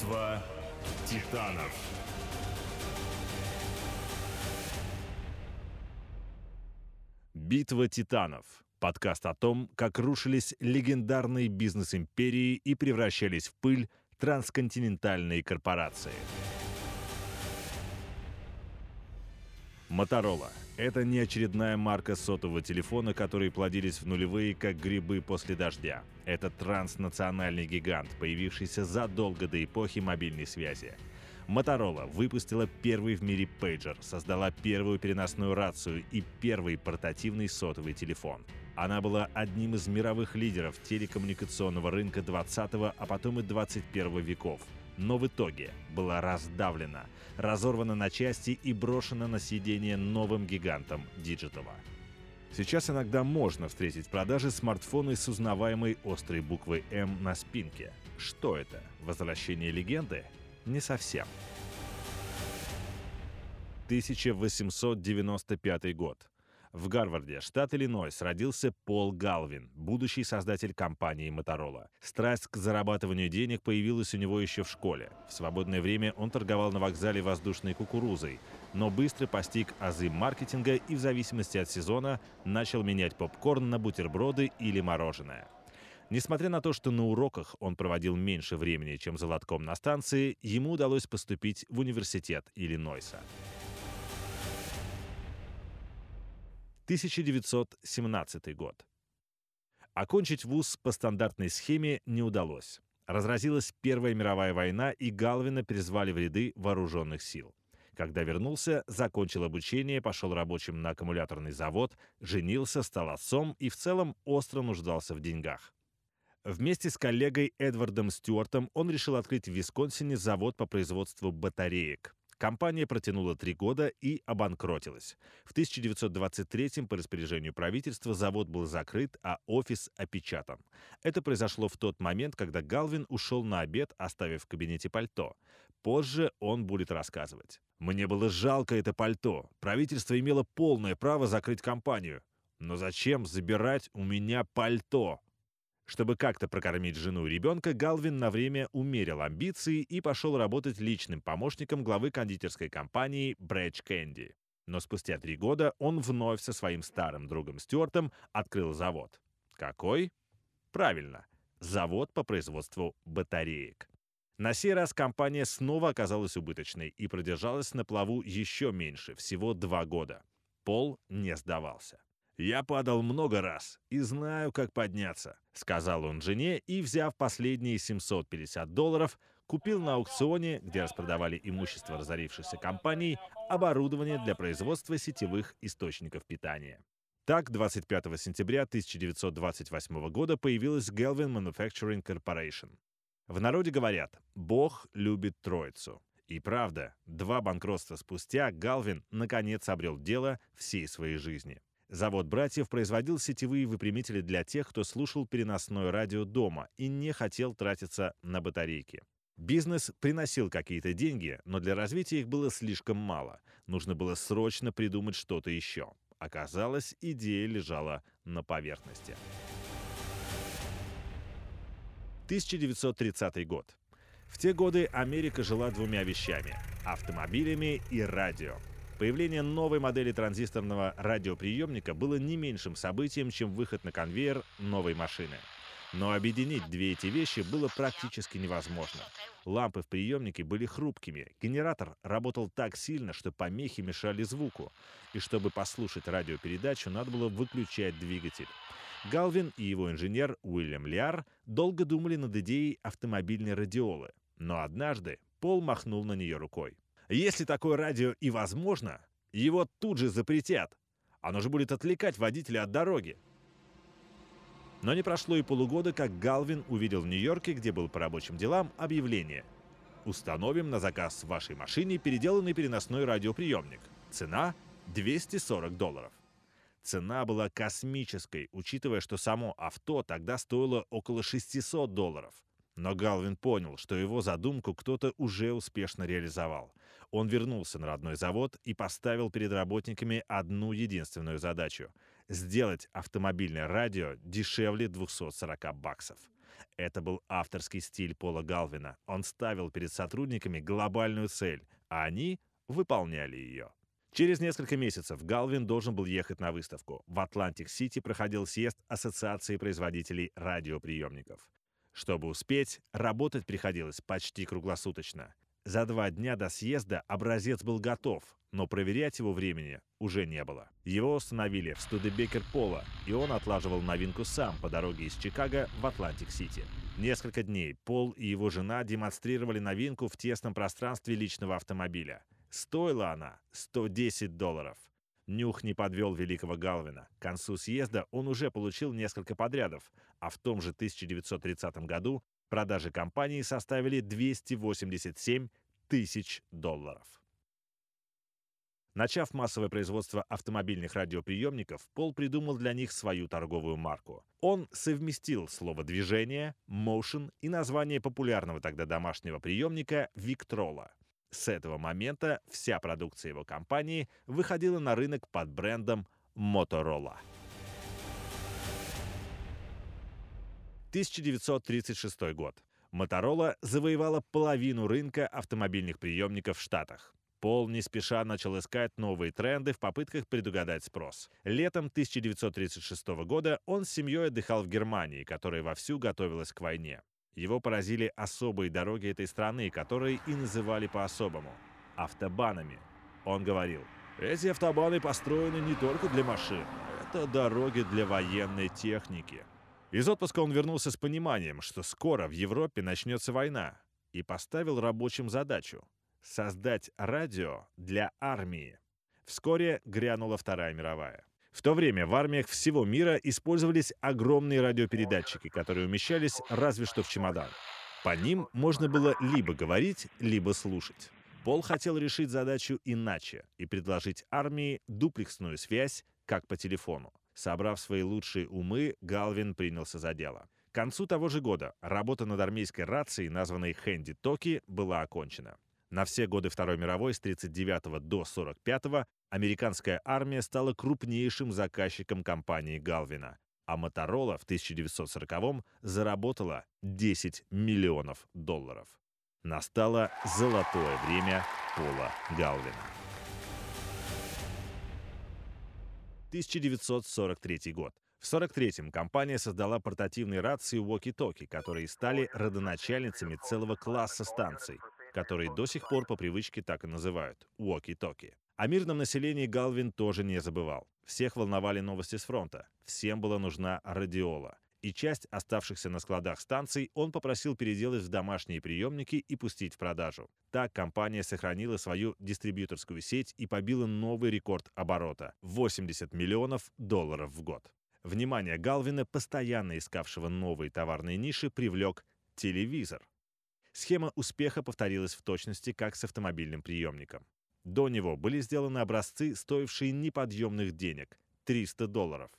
Битва титанов. Битва титанов. Подкаст о том, как рушились легендарные бизнес-империи и превращались в пыль трансконтинентальные корпорации. Моторола – это не очередная марка сотового телефона, которые плодились в нулевые, как грибы после дождя. Это транснациональный гигант, появившийся задолго до эпохи мобильной связи. Motorola выпустила первый в мире пейджер, создала первую переносную рацию и первый портативный сотовый телефон. Она была одним из мировых лидеров телекоммуникационного рынка 20 а потом и 21 веков – но в итоге была раздавлена, разорвана на части и брошена на сиденье новым гигантом digital а. Сейчас иногда можно встретить в продаже смартфоны с узнаваемой острой буквой «М» на спинке. Что это? Возвращение легенды? Не совсем. 1895 год. В Гарварде, штат Иллинойс, родился Пол Галвин, будущий создатель компании Motorola. Страсть к зарабатыванию денег появилась у него еще в школе. В свободное время он торговал на вокзале воздушной кукурузой, но быстро постиг азы маркетинга и в зависимости от сезона начал менять попкорн на бутерброды или мороженое. Несмотря на то, что на уроках он проводил меньше времени, чем за лотком на станции, ему удалось поступить в университет Иллинойса. 1917 год. Окончить вуз по стандартной схеме не удалось. Разразилась Первая мировая война, и Галвина призвали в ряды вооруженных сил. Когда вернулся, закончил обучение, пошел рабочим на аккумуляторный завод, женился, стал отцом и в целом остро нуждался в деньгах. Вместе с коллегой Эдвардом Стюартом он решил открыть в Висконсине завод по производству батареек. Компания протянула три года и обанкротилась. В 1923 по распоряжению правительства завод был закрыт, а офис опечатан. Это произошло в тот момент, когда Галвин ушел на обед, оставив в кабинете пальто. Позже он будет рассказывать. «Мне было жалко это пальто. Правительство имело полное право закрыть компанию. Но зачем забирать у меня пальто?» Чтобы как-то прокормить жену и ребенка, Галвин на время умерил амбиции и пошел работать личным помощником главы кондитерской компании Брэдж Кэнди. Но спустя три года он вновь со своим старым другом Стюартом открыл завод. Какой? Правильно, завод по производству батареек. На сей раз компания снова оказалась убыточной и продержалась на плаву еще меньше, всего два года. Пол не сдавался. «Я падал много раз и знаю, как подняться», — сказал он жене и, взяв последние 750 долларов, купил на аукционе, где распродавали имущество разорившейся компании, оборудование для производства сетевых источников питания. Так, 25 сентября 1928 года появилась Galvin Manufacturing Corporation. В народе говорят «Бог любит Троицу». И правда, два банкротства спустя Галвин наконец обрел дело всей своей жизни. Завод братьев производил сетевые выпрямители для тех, кто слушал переносное радио дома и не хотел тратиться на батарейки. Бизнес приносил какие-то деньги, но для развития их было слишком мало. Нужно было срочно придумать что-то еще. Оказалось, идея лежала на поверхности. 1930 год. В те годы Америка жила двумя вещами — автомобилями и радио. Появление новой модели транзисторного радиоприемника было не меньшим событием, чем выход на конвейер новой машины. Но объединить две эти вещи было практически невозможно. Лампы в приемнике были хрупкими, генератор работал так сильно, что помехи мешали звуку, и чтобы послушать радиопередачу, надо было выключать двигатель. Галвин и его инженер Уильям Лиар долго думали над идеей автомобильной радиолы, но однажды Пол махнул на нее рукой. Если такое радио и возможно, его тут же запретят. Оно же будет отвлекать водителя от дороги. Но не прошло и полугода, как Галвин увидел в Нью-Йорке, где был по рабочим делам, объявление. Установим на заказ в вашей машине переделанный переносной радиоприемник. Цена 240 долларов. Цена была космической, учитывая, что само авто тогда стоило около 600 долларов. Но Галвин понял, что его задумку кто-то уже успешно реализовал. Он вернулся на родной завод и поставил перед работниками одну единственную задачу — сделать автомобильное радио дешевле 240 баксов. Это был авторский стиль Пола Галвина. Он ставил перед сотрудниками глобальную цель, а они выполняли ее. Через несколько месяцев Галвин должен был ехать на выставку. В Атлантик-Сити проходил съезд Ассоциации производителей радиоприемников. Чтобы успеть, работать приходилось почти круглосуточно. За два дня до съезда образец был готов, но проверять его времени уже не было. Его установили в Студебекер Пола, и он отлаживал новинку сам по дороге из Чикаго в Атлантик-Сити. Несколько дней Пол и его жена демонстрировали новинку в тесном пространстве личного автомобиля. Стоила она 110 долларов. Нюх не подвел великого Галвина. К концу съезда он уже получил несколько подрядов, а в том же 1930 году продажи компании составили 287 тысяч долларов. Начав массовое производство автомобильных радиоприемников, Пол придумал для них свою торговую марку. Он совместил слово «движение», «motion» и название популярного тогда домашнего приемника «Виктрола». С этого момента вся продукция его компании выходила на рынок под брендом Motorola. 1936 год. Motorola завоевала половину рынка автомобильных приемников в Штатах. Пол не спеша начал искать новые тренды в попытках предугадать спрос. Летом 1936 года он с семьей отдыхал в Германии, которая вовсю готовилась к войне. Его поразили особые дороги этой страны, которые и называли по-особому – автобанами. Он говорил, эти автобаны построены не только для машин, это дороги для военной техники. Из отпуска он вернулся с пониманием, что скоро в Европе начнется война, и поставил рабочим задачу – создать радио для армии. Вскоре грянула Вторая мировая. В то время в армиях всего мира использовались огромные радиопередатчики, которые умещались разве что в чемодан. По ним можно было либо говорить, либо слушать. Пол хотел решить задачу иначе и предложить армии дуплексную связь, как по телефону. Собрав свои лучшие умы, Галвин принялся за дело. К концу того же года работа над армейской рацией, названной «Хэнди Токи», была окончена. На все годы Второй мировой с 1939 до 1945 американская армия стала крупнейшим заказчиком компании Галвина, а Моторола в 1940-м заработала 10 миллионов долларов. Настало золотое время Пола Галвина. 1943 год. В 1943-м компания создала портативные рации Walkie-Talkie, которые стали родоначальницами целого класса станций, которые до сих пор по привычке так и называют – Walkie-Talkie. О мирном населении Галвин тоже не забывал. Всех волновали новости с фронта. Всем была нужна радиола. И часть оставшихся на складах станций он попросил переделать в домашние приемники и пустить в продажу. Так компания сохранила свою дистрибьюторскую сеть и побила новый рекорд оборота – 80 миллионов долларов в год. Внимание Галвина, постоянно искавшего новые товарные ниши, привлек телевизор. Схема успеха повторилась в точности, как с автомобильным приемником. До него были сделаны образцы, стоившие неподъемных денег – 300 долларов.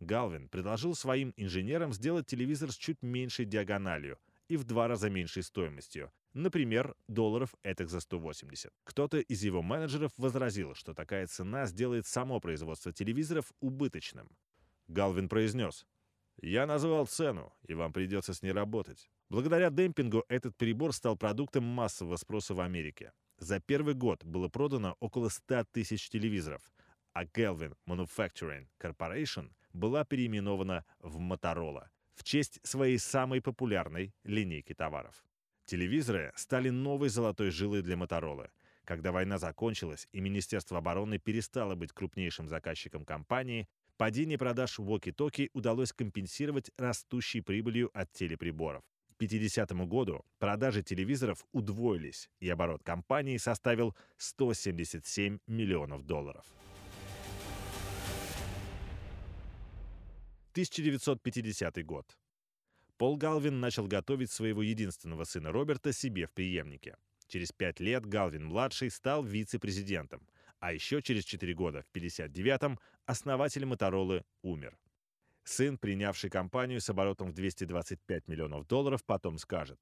Галвин предложил своим инженерам сделать телевизор с чуть меньшей диагональю и в два раза меньшей стоимостью, например, долларов этих за 180. Кто-то из его менеджеров возразил, что такая цена сделает само производство телевизоров убыточным. Галвин произнес, «Я назвал цену, и вам придется с ней работать». Благодаря демпингу этот прибор стал продуктом массового спроса в Америке. За первый год было продано около 100 тысяч телевизоров, а Kelvin Manufacturing Corporation была переименована в Motorola в честь своей самой популярной линейки товаров. Телевизоры стали новой золотой жилой для Motorola. Когда война закончилась и Министерство обороны перестало быть крупнейшим заказчиком компании, падение продаж Walkie-Talkie удалось компенсировать растущей прибылью от телеприборов. 1950 году продажи телевизоров удвоились, и оборот компании составил 177 миллионов долларов. 1950 год. Пол Галвин начал готовить своего единственного сына Роберта себе в преемнике. Через пять лет Галвин-младший стал вице-президентом, а еще через четыре года, в 1959-м, основатель Моторолы умер. Сын, принявший компанию с оборотом в 225 миллионов долларов, потом скажет.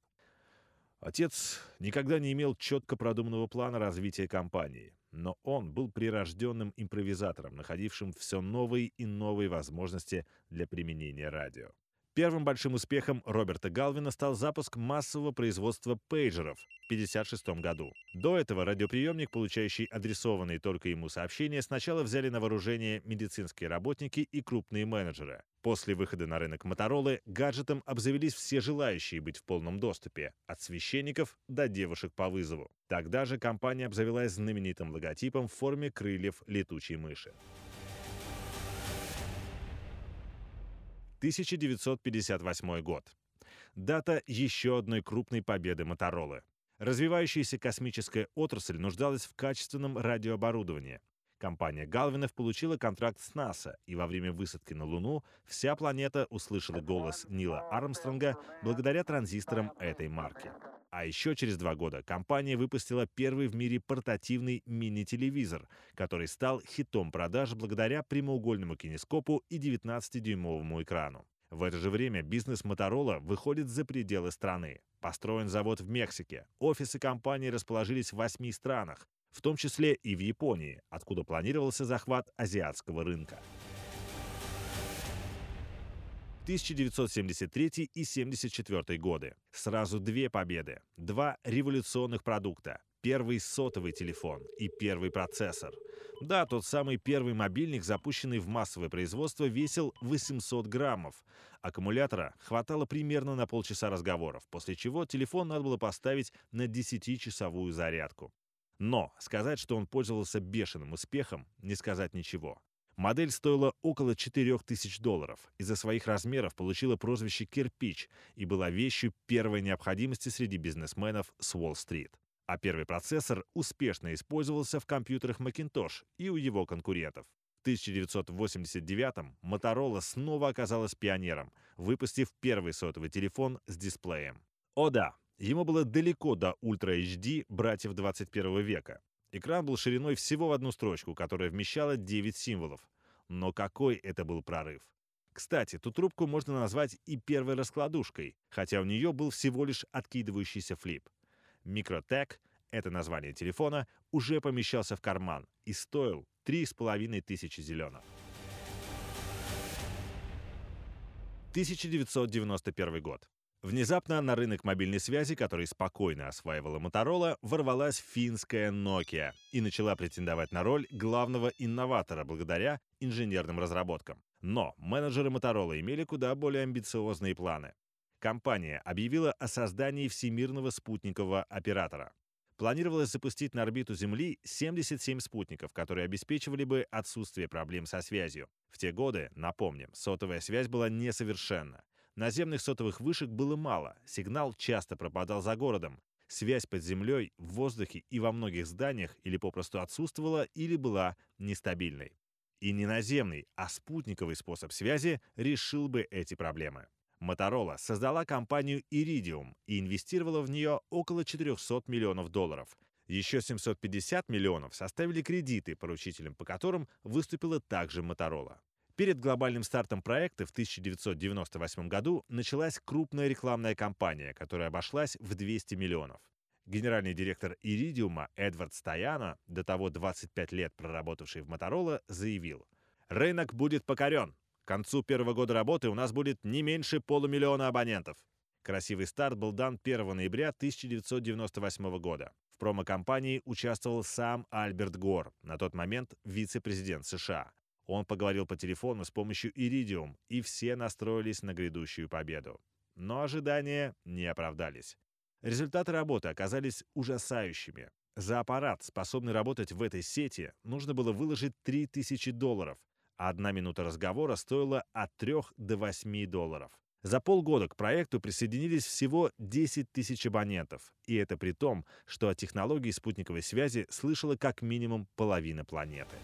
Отец никогда не имел четко продуманного плана развития компании, но он был прирожденным импровизатором, находившим все новые и новые возможности для применения радио. Первым большим успехом Роберта Галвина стал запуск массового производства пейджеров в 1956 году. До этого радиоприемник, получающий адресованные только ему сообщения, сначала взяли на вооружение медицинские работники и крупные менеджеры. После выхода на рынок Моторолы гаджетом обзавелись все желающие быть в полном доступе, от священников до девушек по вызову. Тогда же компания обзавелась знаменитым логотипом в форме крыльев летучей мыши. 1958 год. Дата еще одной крупной победы Моторолы. Развивающаяся космическая отрасль нуждалась в качественном радиооборудовании. Компания Галвинов получила контракт с НАСА, и во время высадки на Луну вся планета услышала голос Нила Армстронга благодаря транзисторам этой марки. А еще через два года компания выпустила первый в мире портативный мини-телевизор, который стал хитом продаж благодаря прямоугольному кинескопу и 19-дюймовому экрану. В это же время бизнес Моторола выходит за пределы страны. Построен завод в Мексике. Офисы компании расположились в восьми странах, в том числе и в Японии, откуда планировался захват азиатского рынка. 1973 и 1974 годы. Сразу две победы. Два революционных продукта. Первый сотовый телефон и первый процессор. Да, тот самый первый мобильник, запущенный в массовое производство, весил 800 граммов. Аккумулятора хватало примерно на полчаса разговоров, после чего телефон надо было поставить на 10-часовую зарядку. Но сказать, что он пользовался бешеным успехом, не сказать ничего. Модель стоила около 4000 долларов. Из-за своих размеров получила прозвище «кирпич» и была вещью первой необходимости среди бизнесменов с Уолл-стрит. А первый процессор успешно использовался в компьютерах Macintosh и у его конкурентов. В 1989-м Motorola снова оказалась пионером, выпустив первый сотовый телефон с дисплеем. О да, ему было далеко до Ultra HD братьев 21 века. Экран был шириной всего в одну строчку, которая вмещала 9 символов. Но какой это был прорыв! Кстати, ту трубку можно назвать и первой раскладушкой, хотя у нее был всего лишь откидывающийся флип. Микротек, это название телефона, уже помещался в карман и стоил 3,5 тысячи зеленых. 1991 год. Внезапно на рынок мобильной связи, который спокойно осваивала Моторола, ворвалась финская Nokia и начала претендовать на роль главного инноватора благодаря инженерным разработкам. Но менеджеры Моторола имели куда более амбициозные планы. Компания объявила о создании всемирного спутникового оператора. Планировалось запустить на орбиту Земли 77 спутников, которые обеспечивали бы отсутствие проблем со связью. В те годы, напомним, сотовая связь была несовершенна. Наземных сотовых вышек было мало, сигнал часто пропадал за городом. Связь под землей, в воздухе и во многих зданиях или попросту отсутствовала, или была нестабильной. И не наземный, а спутниковый способ связи решил бы эти проблемы. Моторола создала компанию Iridium и инвестировала в нее около 400 миллионов долларов. Еще 750 миллионов составили кредиты, поручителем по которым выступила также Моторола. Перед глобальным стартом проекта в 1998 году началась крупная рекламная кампания, которая обошлась в 200 миллионов. Генеральный директор Иридиума Эдвард Стояна, до того 25 лет проработавший в Моторола, заявил, «Рынок будет покорен. К концу первого года работы у нас будет не меньше полумиллиона абонентов». Красивый старт был дан 1 ноября 1998 года. В промо-компании участвовал сам Альберт Гор, на тот момент вице-президент США. Он поговорил по телефону с помощью Iridium, и все настроились на грядущую победу. Но ожидания не оправдались. Результаты работы оказались ужасающими. За аппарат, способный работать в этой сети, нужно было выложить 3000 долларов, а одна минута разговора стоила от 3 до 8 долларов. За полгода к проекту присоединились всего 10 тысяч абонентов, и это при том, что о технологии спутниковой связи слышала как минимум половина планеты.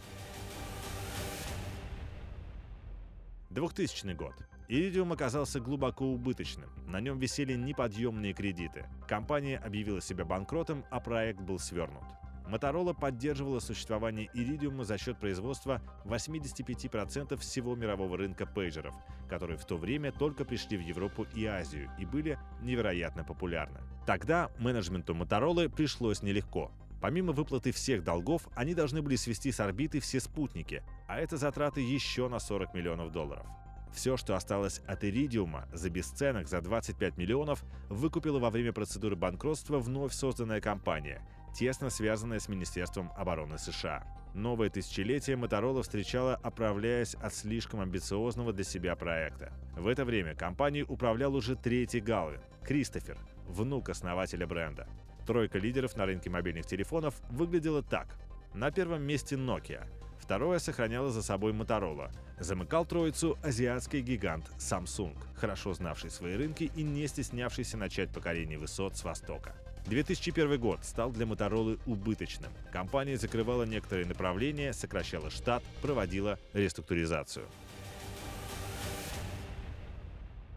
2000 год. Iridium оказался глубоко убыточным. На нем висели неподъемные кредиты. Компания объявила себя банкротом, а проект был свернут. Моторола поддерживала существование Iridium за счет производства 85% всего мирового рынка пейджеров, которые в то время только пришли в Европу и Азию и были невероятно популярны. Тогда менеджменту Моторолы пришлось нелегко. Помимо выплаты всех долгов, они должны были свести с орбиты все спутники, а это затраты еще на 40 миллионов долларов. Все, что осталось от Иридиума за бесценок за 25 миллионов, выкупила во время процедуры банкротства вновь созданная компания, тесно связанная с Министерством обороны США. Новое тысячелетие Моторола встречала, оправляясь от слишком амбициозного для себя проекта. В это время компанией управлял уже третий Галвин – Кристофер, внук основателя бренда. Тройка лидеров на рынке мобильных телефонов выглядела так. На первом месте Nokia. Второе сохраняло за собой Motorola. Замыкал троицу азиатский гигант Samsung, хорошо знавший свои рынки и не стеснявшийся начать покорение высот с востока. 2001 год стал для Моторолы убыточным. Компания закрывала некоторые направления, сокращала штат, проводила реструктуризацию.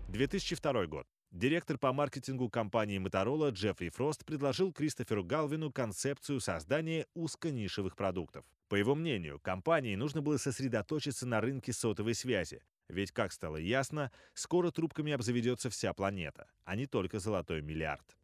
2002 год. Директор по маркетингу компании Motorola Джеффри Фрост предложил Кристоферу Галвину концепцию создания узконишевых продуктов. По его мнению, компании нужно было сосредоточиться на рынке сотовой связи, ведь, как стало ясно, скоро трубками обзаведется вся планета, а не только золотой миллиард.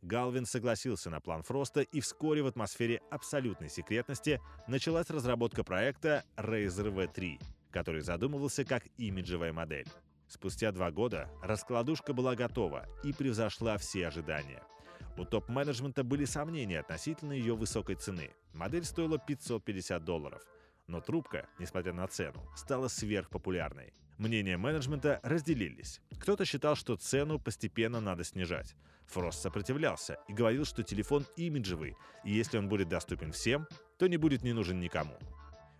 Галвин согласился на план Фроста, и вскоре в атмосфере абсолютной секретности началась разработка проекта Razer V3, который задумывался как имиджевая модель. Спустя два года раскладушка была готова и превзошла все ожидания. У топ-менеджмента были сомнения относительно ее высокой цены. Модель стоила 550 долларов. Но трубка, несмотря на цену, стала сверхпопулярной. Мнения менеджмента разделились. Кто-то считал, что цену постепенно надо снижать. Фрост сопротивлялся и говорил, что телефон имиджевый, и если он будет доступен всем, то не будет не нужен никому.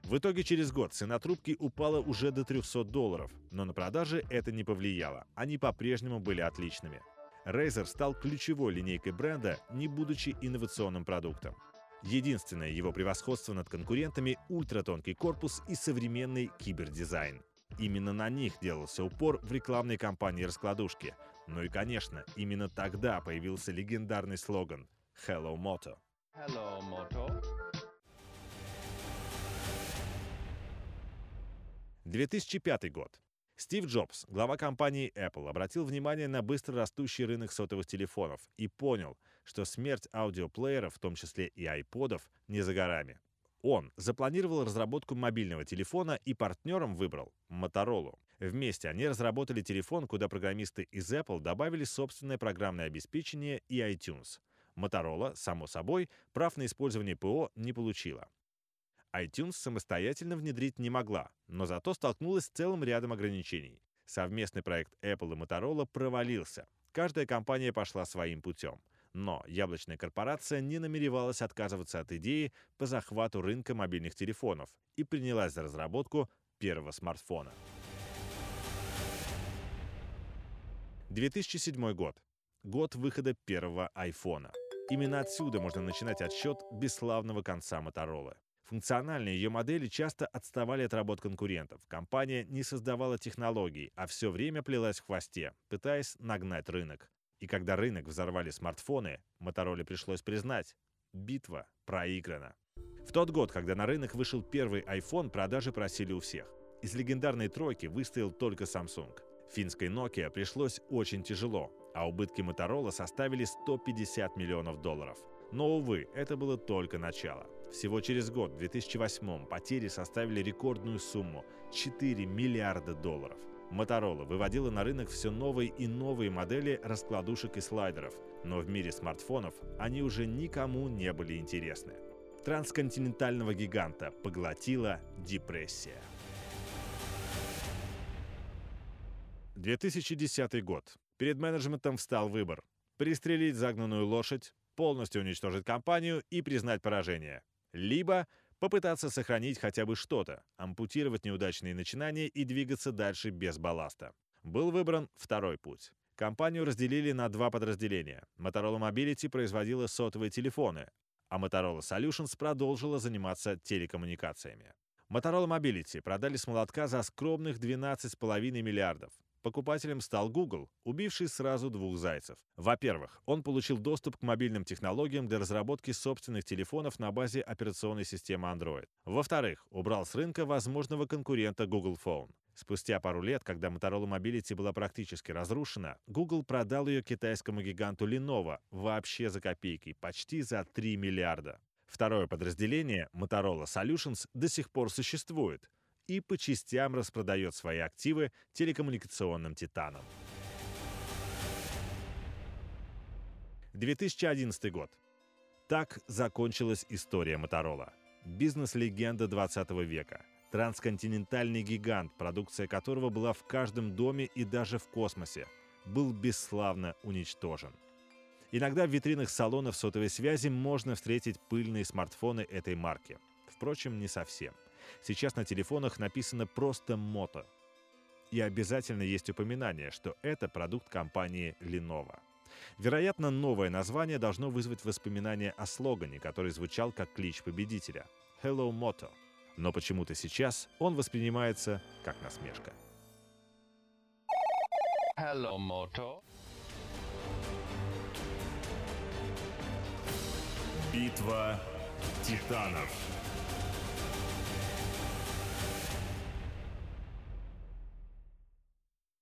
В итоге через год цена трубки упала уже до 300 долларов, но на продажи это не повлияло, они по-прежнему были отличными. Razer стал ключевой линейкой бренда, не будучи инновационным продуктом. Единственное его превосходство над конкурентами – ультратонкий корпус и современный кибердизайн. Именно на них делался упор в рекламной кампании раскладушки. Ну и, конечно, именно тогда появился легендарный слоган «Hello Moto». Hello, Moto. 2005 год. Стив Джобс, глава компании Apple, обратил внимание на быстро растущий рынок сотовых телефонов и понял, что смерть аудиоплееров, в том числе и айподов, не за горами. Он запланировал разработку мобильного телефона и партнером выбрал Motorola. Вместе они разработали телефон, куда программисты из Apple добавили собственное программное обеспечение и iTunes. Motorola, само собой, прав на использование ПО не получила iTunes самостоятельно внедрить не могла, но зато столкнулась с целым рядом ограничений. Совместный проект Apple и Motorola провалился. Каждая компания пошла своим путем. Но яблочная корпорация не намеревалась отказываться от идеи по захвату рынка мобильных телефонов и принялась за разработку первого смартфона. 2007 год. Год выхода первого айфона. Именно отсюда можно начинать отсчет бесславного конца Моторола. Функциональные ее модели часто отставали от работ конкурентов. Компания не создавала технологий, а все время плелась в хвосте, пытаясь нагнать рынок. И когда рынок взорвали смартфоны, Мотороле пришлось признать – битва проиграна. В тот год, когда на рынок вышел первый iPhone, продажи просили у всех. Из легендарной тройки выстоял только Samsung. Финской Nokia пришлось очень тяжело, а убытки Motorola составили 150 миллионов долларов. Но, увы, это было только начало. Всего через год, в 2008 потери составили рекордную сумму – 4 миллиарда долларов. Motorola выводила на рынок все новые и новые модели раскладушек и слайдеров, но в мире смартфонов они уже никому не были интересны. Трансконтинентального гиганта поглотила депрессия. 2010 год. Перед менеджментом встал выбор – пристрелить загнанную лошадь, полностью уничтожить компанию и признать поражение. Либо попытаться сохранить хотя бы что-то, ампутировать неудачные начинания и двигаться дальше без балласта. Был выбран второй путь. Компанию разделили на два подразделения. Motorola Mobility производила сотовые телефоны, а Motorola Solutions продолжила заниматься телекоммуникациями. Motorola Mobility продали с молотка за скромных 12,5 миллиардов. Покупателем стал Google, убивший сразу двух зайцев. Во-первых, он получил доступ к мобильным технологиям для разработки собственных телефонов на базе операционной системы Android. Во-вторых, убрал с рынка возможного конкурента Google Phone. Спустя пару лет, когда Motorola Mobility была практически разрушена, Google продал ее китайскому гиганту Lenovo вообще за копейки, почти за 3 миллиарда. Второе подразделение, Motorola Solutions, до сих пор существует, и по частям распродает свои активы телекоммуникационным титанам. 2011 год. Так закончилась история Моторола. Бизнес-легенда 20 века. Трансконтинентальный гигант, продукция которого была в каждом доме и даже в космосе, был бесславно уничтожен. Иногда в витринах салонов сотовой связи можно встретить пыльные смартфоны этой марки. Впрочем, не совсем. Сейчас на телефонах написано просто «Мото». И обязательно есть упоминание, что это продукт компании Lenovo. Вероятно, новое название должно вызвать воспоминания о слогане, который звучал как клич победителя «Hello Moto». Но почему-то сейчас он воспринимается как насмешка. Hello Moto. Битва титанов.